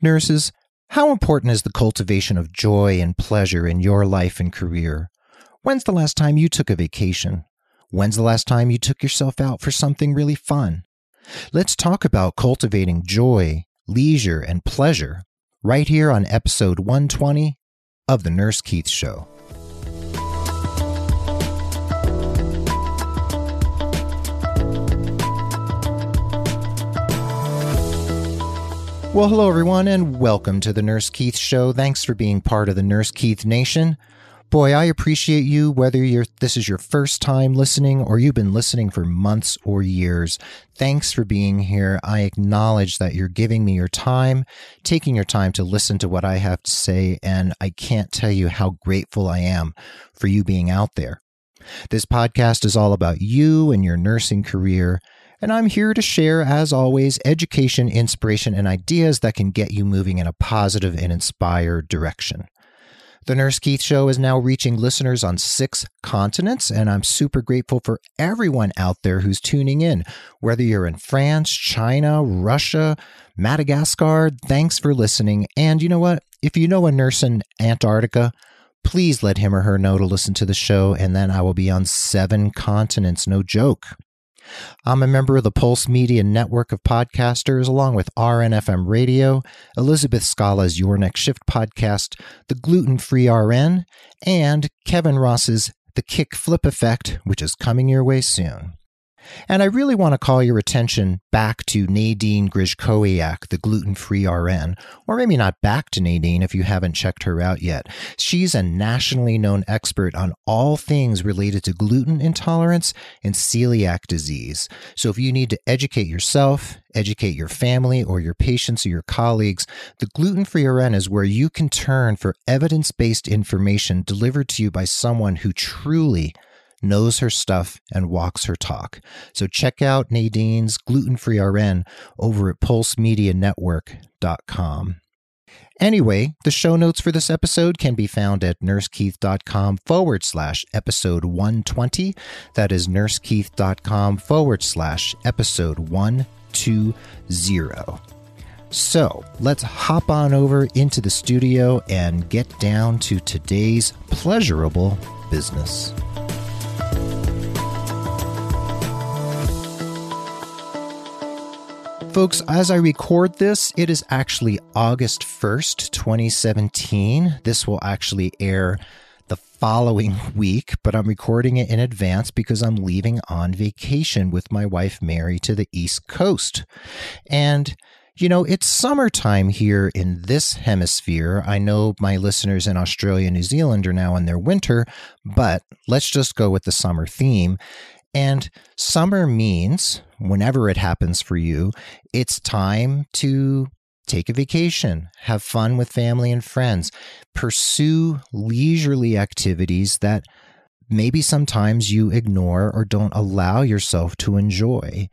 Nurses, how important is the cultivation of joy and pleasure in your life and career? When's the last time you took a vacation? When's the last time you took yourself out for something really fun? Let's talk about cultivating joy, leisure, and pleasure right here on episode 120 of The Nurse Keith Show. Well, hello, everyone, and welcome to the Nurse Keith Show. Thanks for being part of the Nurse Keith Nation. Boy, I appreciate you whether you're this is your first time listening or you've been listening for months or years. Thanks for being here. I acknowledge that you're giving me your time, taking your time to listen to what I have to say, and I can't tell you how grateful I am for you being out there. This podcast is all about you and your nursing career and I'm here to share, as always, education, inspiration, and ideas that can get you moving in a positive and inspired direction. The Nurse Keith Show is now reaching listeners on six continents, and I'm super grateful for everyone out there who's tuning in. Whether you're in France, China, Russia, Madagascar, thanks for listening. And you know what? If you know a nurse in Antarctica, please let him or her know to listen to the show, and then I will be on seven continents. No joke. I'm a member of the Pulse Media network of podcasters, along with RNFM Radio, Elizabeth Scala's Your Next Shift podcast, The Gluten Free RN, and Kevin Ross's The Kick Flip Effect, which is coming your way soon. And I really want to call your attention back to Nadine Grzeskowiak, the gluten free RN, or maybe not back to Nadine if you haven't checked her out yet. She's a nationally known expert on all things related to gluten intolerance and celiac disease. So if you need to educate yourself, educate your family or your patients or your colleagues, the gluten free RN is where you can turn for evidence based information delivered to you by someone who truly knows her stuff and walks her talk. So check out Nadine's gluten free RN over at pulsemedianetwork.com. Anyway, the show notes for this episode can be found at nursekeith.com forward slash episode 120. That is nursekeith.com forward slash episode 120. So let's hop on over into the studio and get down to today's pleasurable business. Folks, as I record this, it is actually August 1st, 2017. This will actually air the following week, but I'm recording it in advance because I'm leaving on vacation with my wife Mary to the East Coast. And you know, it's summertime here in this hemisphere. I know my listeners in Australia and New Zealand are now in their winter, but let's just go with the summer theme. And summer means, whenever it happens for you, it's time to take a vacation, have fun with family and friends, pursue leisurely activities that maybe sometimes you ignore or don't allow yourself to enjoy.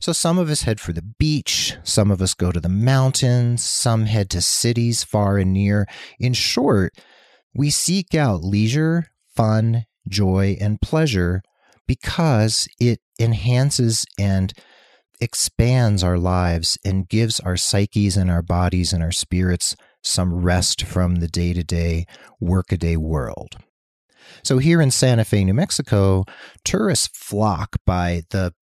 So some of us head for the beach, some of us go to the mountains, some head to cities far and near. In short, we seek out leisure, fun, joy, and pleasure because it enhances and expands our lives and gives our psyches and our bodies and our spirits some rest from the day to day, workaday world. So here in Santa Fe, New Mexico, tourists flock by the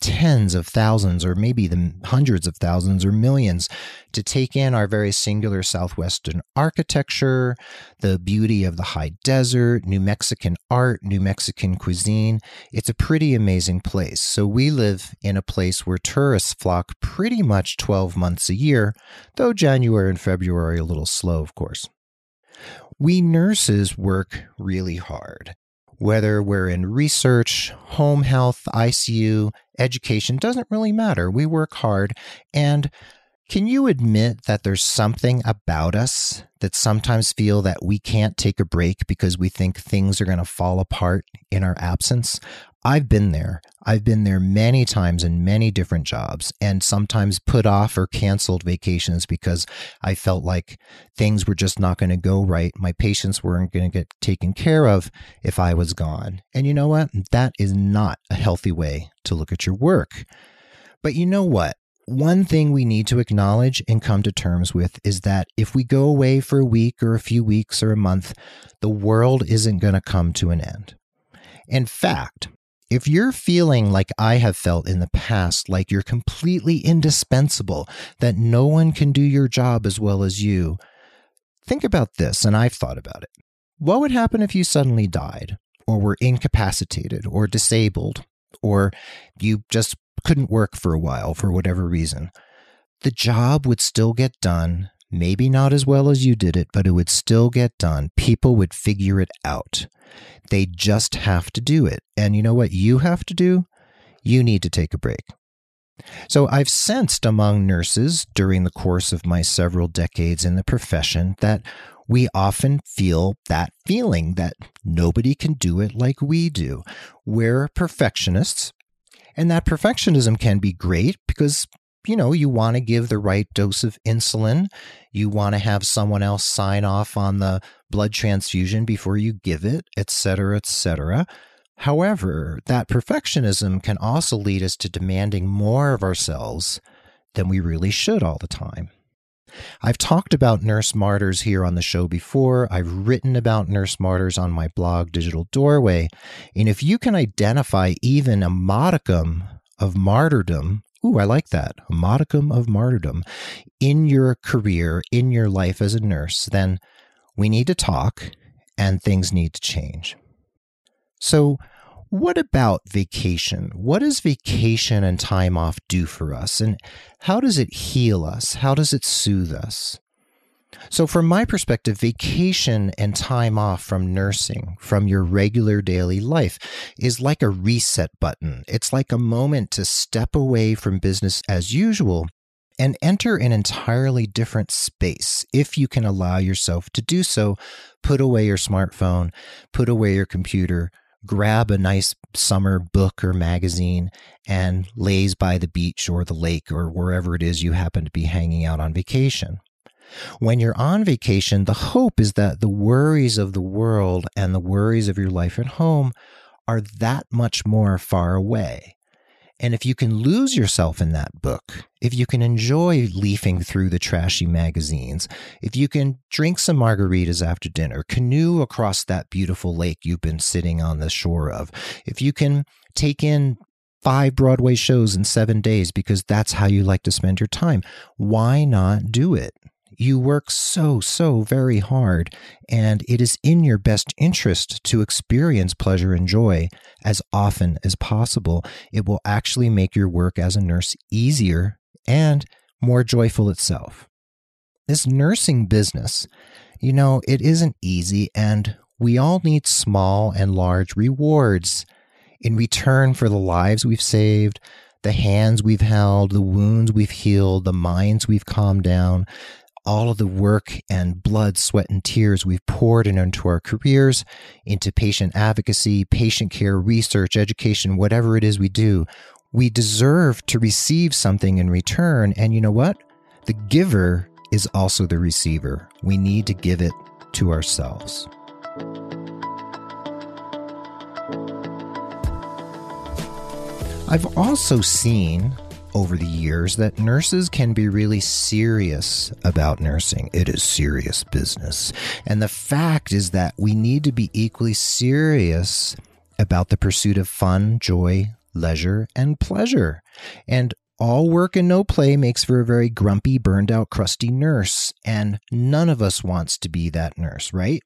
tens of thousands or maybe the hundreds of thousands or millions to take in our very singular southwestern architecture, the beauty of the high desert, New Mexican art, New Mexican cuisine. It's a pretty amazing place. So we live in a place where tourists flock pretty much 12 months a year, though January and February are a little slow, of course. We nurses work really hard. Whether we're in research, home health, ICU, education, doesn't really matter. We work hard. And can you admit that there's something about us that sometimes feel that we can't take a break because we think things are going to fall apart in our absence? I've been there. I've been there many times in many different jobs and sometimes put off or canceled vacations because I felt like things were just not going to go right. My patients weren't going to get taken care of if I was gone. And you know what? That is not a healthy way to look at your work. But you know what? one thing we need to acknowledge and come to terms with is that if we go away for a week or a few weeks or a month, the world isn't going to come to an end. In fact, if you're feeling like I have felt in the past, like you're completely indispensable, that no one can do your job as well as you, think about this, and I've thought about it. What would happen if you suddenly died, or were incapacitated, or disabled, or you just couldn't work for a while for whatever reason? The job would still get done, maybe not as well as you did it, but it would still get done. People would figure it out. They just have to do it. And you know what you have to do? You need to take a break. So I've sensed among nurses during the course of my several decades in the profession that we often feel that feeling that nobody can do it like we do. We're perfectionists, and that perfectionism can be great because you know, you want to give the right dose of insulin. You want to have someone else sign off on the blood transfusion before you give it, et cetera, et cetera. However, that perfectionism can also lead us to demanding more of ourselves than we really should all the time. I've talked about nurse martyrs here on the show before. I've written about nurse martyrs on my blog, Digital Doorway. And if you can identify even a modicum of martyrdom Ooh, I like that. A modicum of martyrdom in your career, in your life as a nurse, then we need to talk and things need to change. So, what about vacation? What does vacation and time off do for us? And how does it heal us? How does it soothe us? So, from my perspective, vacation and time off from nursing, from your regular daily life, is like a reset button. It's like a moment to step away from business as usual and enter an entirely different space if you can allow yourself to do so. Put away your smartphone, put away your computer, grab a nice summer book or magazine and laze by the beach or the lake or wherever it is you happen to be hanging out on vacation. When you're on vacation, the hope is that the worries of the world and the worries of your life at home are that much more far away. And if you can lose yourself in that book, if you can enjoy leafing through the trashy magazines, if you can drink some margaritas after dinner, canoe across that beautiful lake you've been sitting on the shore of, if you can take in five Broadway shows in seven days because that's how you like to spend your time, why not do it? You work so, so very hard, and it is in your best interest to experience pleasure and joy as often as possible. It will actually make your work as a nurse easier and more joyful itself. This nursing business, you know, it isn't easy, and we all need small and large rewards in return for the lives we've saved, the hands we've held, the wounds we've healed, the minds we've calmed down all of the work and blood, sweat, and tears we've poured into our careers, into patient advocacy, patient care, research, education, whatever it is we do, we deserve to receive something in return. And you know what? The giver is also the receiver. We need to give it to ourselves. I've also seen over the years that nurses can be really serious about nursing. It is serious business. And the fact is that we need to be equally serious about the pursuit of fun, joy, leisure, and pleasure. And all work and no play makes for a very grumpy, burned out, crusty nurse. And none of us wants to be that nurse, right?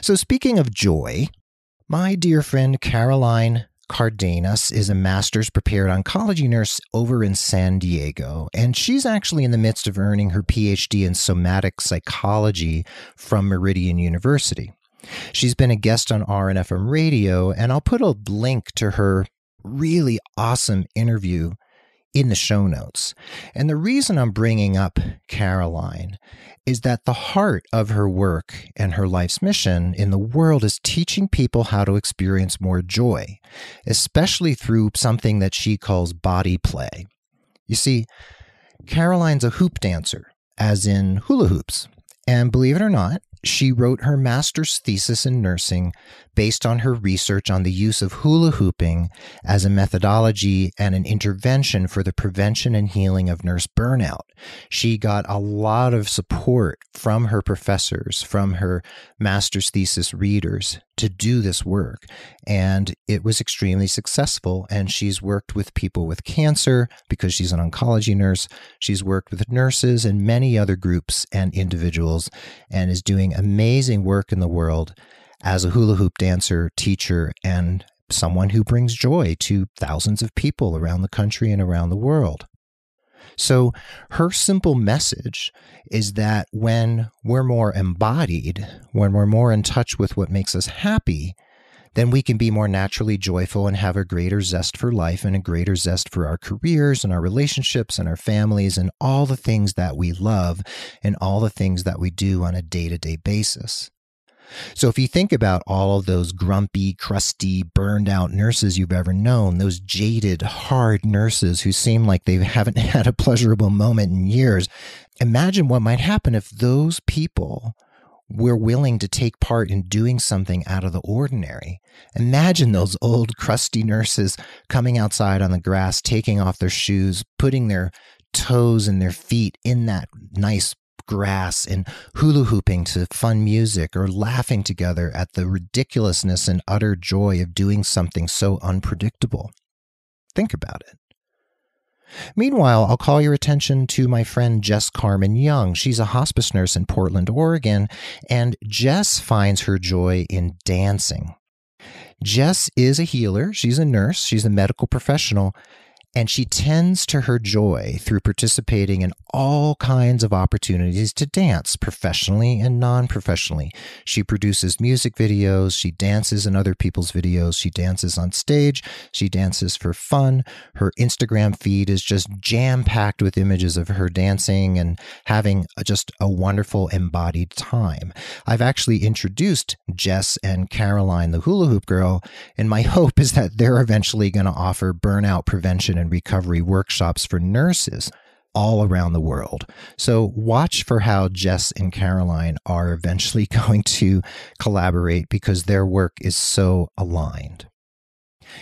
So, speaking of joy, my dear friend Caroline Cardenas is a master's prepared oncology nurse over in San Diego, and she's actually in the midst of earning her PhD in somatic psychology from Meridian University. She's been a guest on RNFM radio, and I'll put a link to her really awesome interview in the show notes. And the reason I'm bringing up Caroline is that the heart of her work and her life's mission in the world is teaching people how to experience more joy, especially through something that she calls body play. You see, Caroline's a hoop dancer, as in hula hoops. And believe it or not, she wrote her master's thesis in nursing based on her research on the use of hula hooping as a methodology and an intervention for the prevention and healing of nurse burnout. She got a lot of support from her professors, from her master's thesis readers to do this work. And it was extremely successful. And she's worked with people with cancer because she's an oncology nurse. She's worked with nurses and many other groups and individuals and is doing amazing work in the world as a hula hoop dancer, teacher, and someone who brings joy to thousands of people around the country and around the world. So, her simple message is that when we're more embodied, when we're more in touch with what makes us happy, then we can be more naturally joyful and have a greater zest for life and a greater zest for our careers and our relationships and our families and all the things that we love and all the things that we do on a day to day basis. So if you think about all of those grumpy, crusty, burned out nurses you've ever known, those jaded, hard nurses who seem like they haven't had a pleasurable moment in years, imagine what might happen if those people were willing to take part in doing something out of the ordinary. Imagine those old, crusty nurses coming outside on the grass, taking off their shoes, putting their toes and their feet in that nice grass and hula hooping to fun music or laughing together at the ridiculousness and utter joy of doing something so unpredictable. Think about it. Meanwhile, I'll call your attention to my friend Jess Carmen Young. She's a hospice nurse in Portland, Oregon, and Jess finds her joy in dancing. Jess is a healer, she's a nurse, she's a medical professional, and she tends to her joy through participating in all kinds of opportunities to dance professionally and non professionally. She produces music videos, she dances in other people's videos, she dances on stage, she dances for fun. Her Instagram feed is just jam packed with images of her dancing and having just a wonderful embodied time. I've actually introduced Jess and Caroline, the hula hoop girl, and my hope is that they're eventually going to offer burnout prevention and recovery workshops for nurses all around the world. So watch for how Jess and Caroline are eventually going to collaborate because their work is so aligned.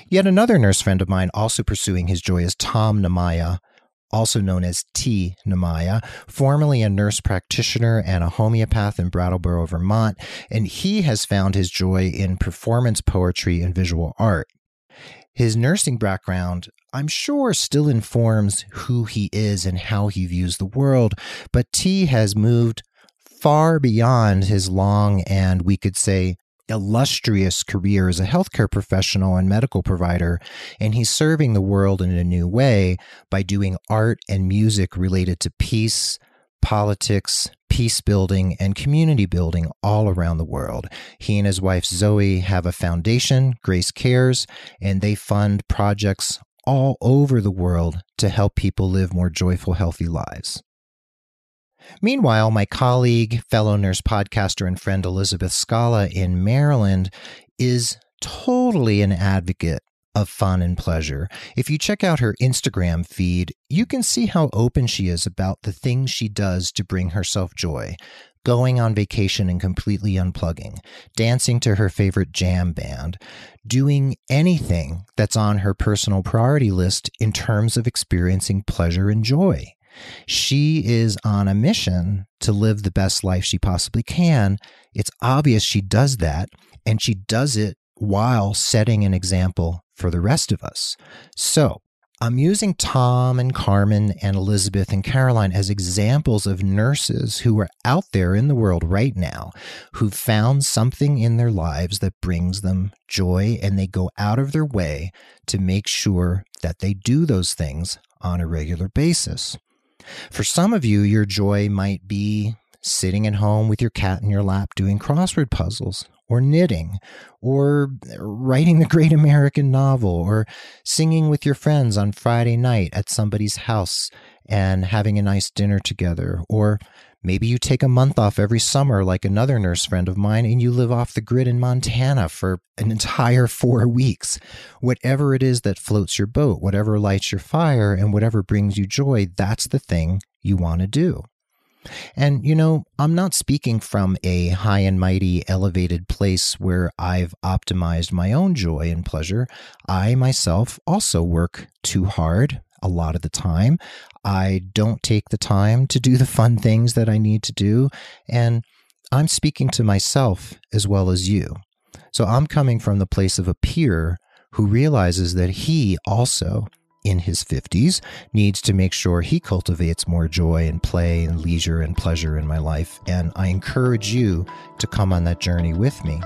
Yet another nurse friend of mine also pursuing his joy is Tom Namaya, also known as T. Namaya, formerly a nurse practitioner and a homeopath in Brattleboro, Vermont, and he has found his joy in performance poetry and visual art. His nursing background, I'm sure, still informs who he is and how he views the world, but T has moved far beyond his long and we could say illustrious career as a healthcare professional and medical provider, and he's serving the world in a new way by doing art and music related to peace, politics, peace building, and community building all around the world. He and his wife Zoe have a foundation, Grace Cares, and they fund projects all over the world to help people live more joyful, healthy lives. Meanwhile, my colleague, fellow nurse podcaster, and friend Elizabeth Scala in Maryland is totally an advocate of fun and pleasure. If you check out her Instagram feed, you can see how open she is about the things she does to bring herself joy. Going on vacation and completely unplugging, dancing to her favorite jam band, doing anything that's on her personal priority list in terms of experiencing pleasure and joy. She is on a mission to live the best life she possibly can. It's obvious she does that, and she does it while setting an example for the rest of us. So, I'm using Tom and Carmen and Elizabeth and Caroline as examples of nurses who are out there in the world right now who found something in their lives that brings them joy and they go out of their way to make sure that they do those things on a regular basis. For some of you, your joy might be sitting at home with your cat in your lap doing crossword puzzles or knitting, or writing the great American novel, or singing with your friends on Friday night at somebody's house and having a nice dinner together, or maybe you take a month off every summer, like another nurse friend of mine, and you live off the grid in Montana for an entire four weeks. Whatever it is that floats your boat, whatever lights your fire, and whatever brings you joy, that's the thing you want to do. And, you know, I'm not speaking from a high and mighty elevated place where I've optimized my own joy and pleasure. I myself also work too hard a lot of the time. I don't take the time to do the fun things that I need to do. And I'm speaking to myself as well as you. So I'm coming from the place of a peer who realizes that he also in his 50s needs to make sure he cultivates more joy and play and leisure and pleasure in my life. And I encourage you to come on that journey with me.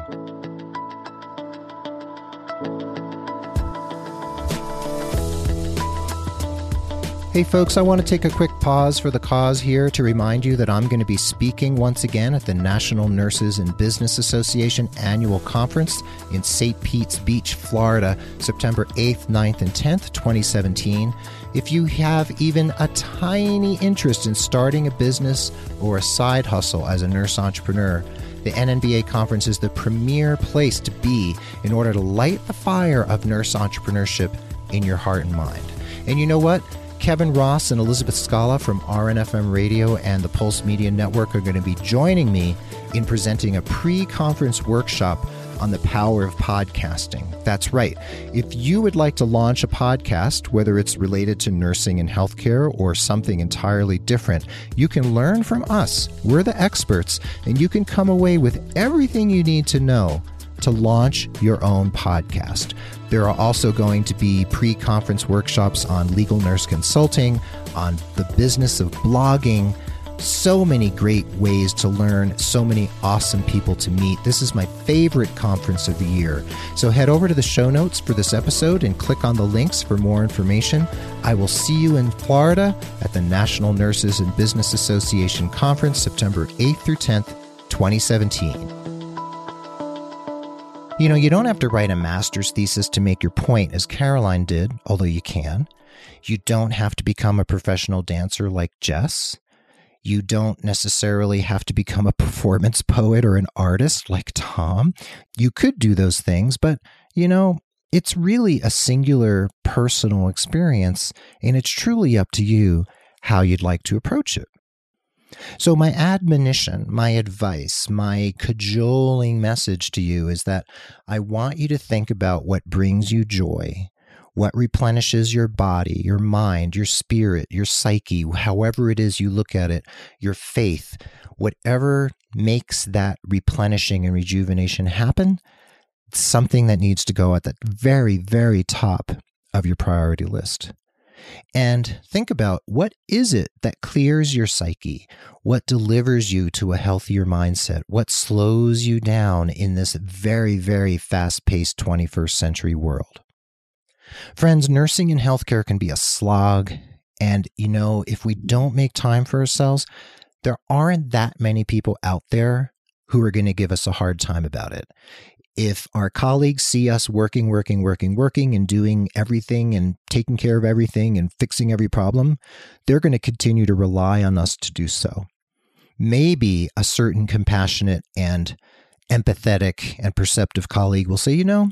Hey, folks, I want to take a quick pause for the cause here to remind you that I'm going to be speaking once again at the National Nurses in Business Association annual conference in St. Pete's Beach, Florida, September 8th, 9th, and 10th, 2017. If you have even a tiny interest in starting a business or a side hustle as a nurse entrepreneur, the NNBA conference is the premier place to be in order to light the fire of nurse entrepreneurship in your heart and mind. And you know what? Kevin Ross and Elizabeth Scala from RNFM Radio and the Pulse Media Network are going to be joining me in presenting a pre conference workshop on the power of podcasting. That's right. If you would like to launch a podcast, whether it's related to nursing and healthcare or something entirely different, you can learn from us. We're the experts, and you can come away with everything you need to know to launch your own podcast. There are also going to be pre conference workshops on legal nurse consulting, on the business of blogging. So many great ways to learn, so many awesome people to meet. This is my favorite conference of the year. So head over to the show notes for this episode and click on the links for more information. I will see you in Florida at the National Nurses in Business Association Conference, September 8th through 10th, 2017. You know, you don't have to write a master's thesis to make your point, as Caroline did, although you can. You don't have to become a professional dancer like Jess. You don't necessarily have to become a performance poet or an artist like Tom. You could do those things, but, you know, it's really a singular personal experience, and it's truly up to you how you'd like to approach it. So, my admonition, my advice, my cajoling message to you is that I want you to think about what brings you joy, what replenishes your body, your mind, your spirit, your psyche, however it is you look at it, your faith, whatever makes that replenishing and rejuvenation happen, something that needs to go at the very, very top of your priority list. And think about what is it that clears your psyche? What delivers you to a healthier mindset? What slows you down in this very, very fast paced 21st century world? Friends, nursing and healthcare can be a slog. And, you know, if we don't make time for ourselves, there aren't that many people out there who are going to give us a hard time about it if our colleagues see us working, working, working, working, and doing everything and taking care of everything and fixing every problem, they're going to continue to rely on us to do so. Maybe a certain compassionate and empathetic and perceptive colleague will say, you know,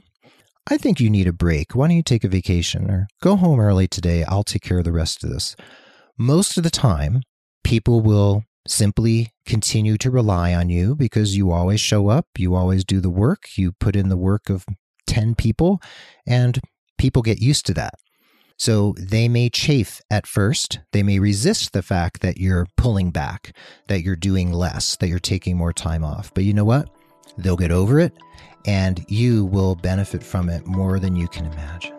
I think you need a break. Why don't you take a vacation or go home early today? I'll take care of the rest of this. Most of the time, people will simply continue to rely on you because you always show up, you always do the work, you put in the work of 10 people, and people get used to that. So they may chafe at first. They may resist the fact that you're pulling back, that you're doing less, that you're taking more time off. But you know what? They'll get over it, and you will benefit from it more than you can imagine.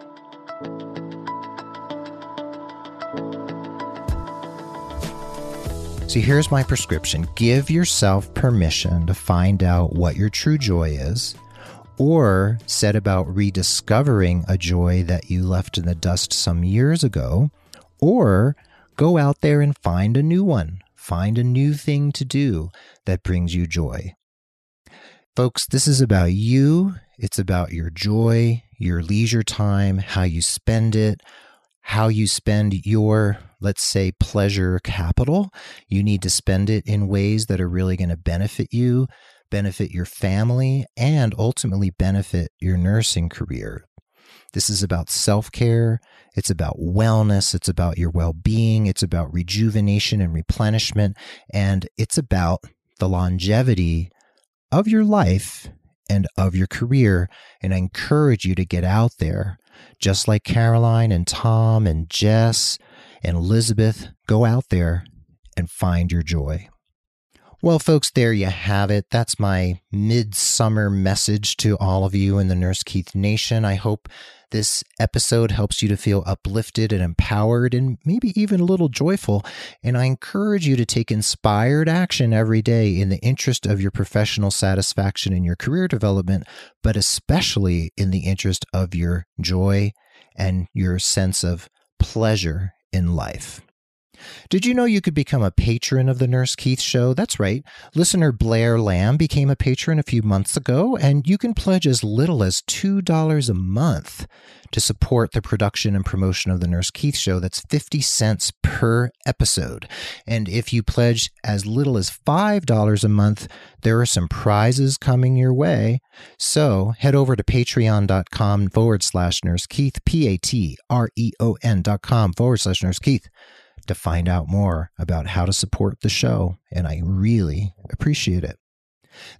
So here's my prescription give yourself permission to find out what your true joy is, or set about rediscovering a joy that you left in the dust some years ago, or go out there and find a new one. Find a new thing to do that brings you joy. Folks, this is about you. It's about your joy, your leisure time, how you spend it, how you spend your, let's say, pleasure capital. You need to spend it in ways that are really going to benefit you, benefit your family, and ultimately benefit your nursing career. This is about self care. It's about wellness. It's about your well being. It's about rejuvenation and replenishment. And it's about the longevity of your life and of your career. And I encourage you to get out there, just like Caroline and Tom and Jess and Elizabeth. Go out there and find your joy. Well, folks, there you have it. That's my midsummer message to all of you in the Nurse Keith Nation. I hope this episode helps you to feel uplifted and empowered and maybe even a little joyful. And I encourage you to take inspired action every day in the interest of your professional satisfaction and your career development, but especially in the interest of your joy and your sense of pleasure in life. Did you know you could become a patron of the Nurse Keith Show? That's right. Listener Blair Lamb became a patron a few months ago, and you can pledge as little as $2 a month to support the production and promotion of the Nurse Keith Show. That's 50 cents per episode. And if you pledge as little as $5 a month, there are some prizes coming your way. So head over to patreon.com forward slash Nurse Keith, P A T R E O N dot com forward slash Nurse Keith to find out more about how to support the show, and I really appreciate it.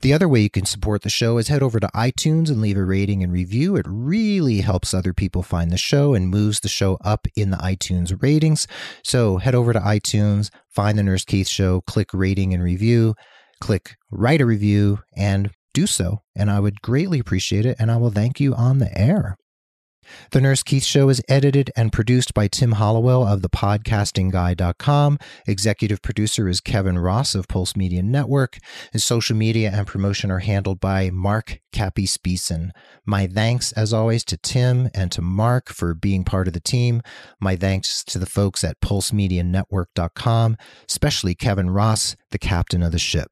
The other way you can support the show is head over to iTunes and leave a rating and review. It really helps other people find the show and moves the show up in the iTunes ratings. So head over to iTunes, find the Nurse Keith Show, click rating and review, click write a review, and do so. And I would greatly appreciate it, and I will thank you on the air. The Nurse Keith Show is edited and produced by Tim Hollowell of thepodcastingguy.com. Executive producer is Kevin Ross of Pulse Media Network. And social media and promotion are handled by Mark Cappy Speeson. My thanks, as always, to Tim and to Mark for being part of the team. My thanks to the folks at pulsemedianetwork.com, especially Kevin Ross, the captain of the ship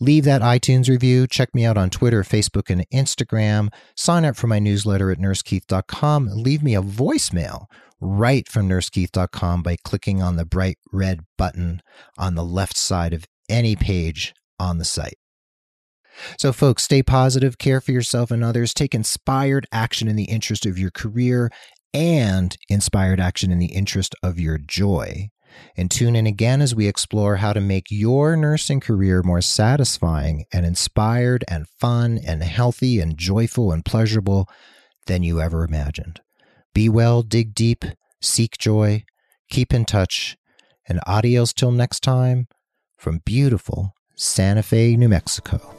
leave that iTunes review. Check me out on Twitter, Facebook, and Instagram. Sign up for my newsletter at nursekeith.com. Leave me a voicemail right from nursekeith.com by clicking on the bright red button on the left side of any page on the site. So, folks, stay positive, care for yourself and others, take inspired action in the interest of your career and inspired action in the interest of your joy. And tune in again as we explore how to make your nursing career more satisfying and inspired and fun and healthy and joyful and pleasurable than you ever imagined. Be well, dig deep, seek joy, keep in touch, and adios till next time from beautiful Santa Fe, New Mexico.